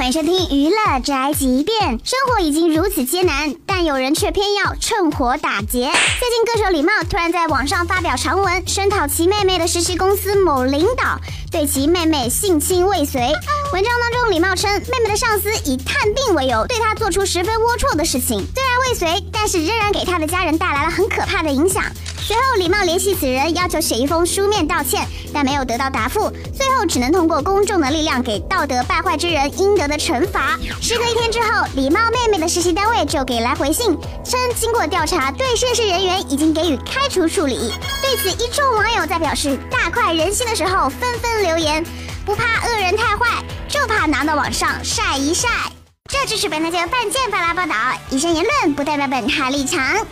欢迎收听娱乐宅急便。生活已经如此艰难，但有人却偏要趁火打劫。最近歌手李茂突然在网上发表长文，声讨其妹妹的实习公司某领导对其妹妹性侵未遂。文章当中，李茂称妹妹的上司以探病为由，对她做出十分龌龊的事情。虽然未遂，但是仍然给他的家人带来了很可怕的影响。随后，礼貌联系此人，要求写一封书面道歉，但没有得到答复。最后，只能通过公众的力量，给道德败坏之人应得的惩罚。时隔一天之后，礼貌妹妹的实习单位就给来回信，称经过调查，对涉事人员已经给予开除处理。对此，一众网友在表示大快人心的时候，纷纷留言：不怕恶人太坏，就怕拿到网上晒一晒。这就是本台节目半件发来报道，以上言论不代表本台立场。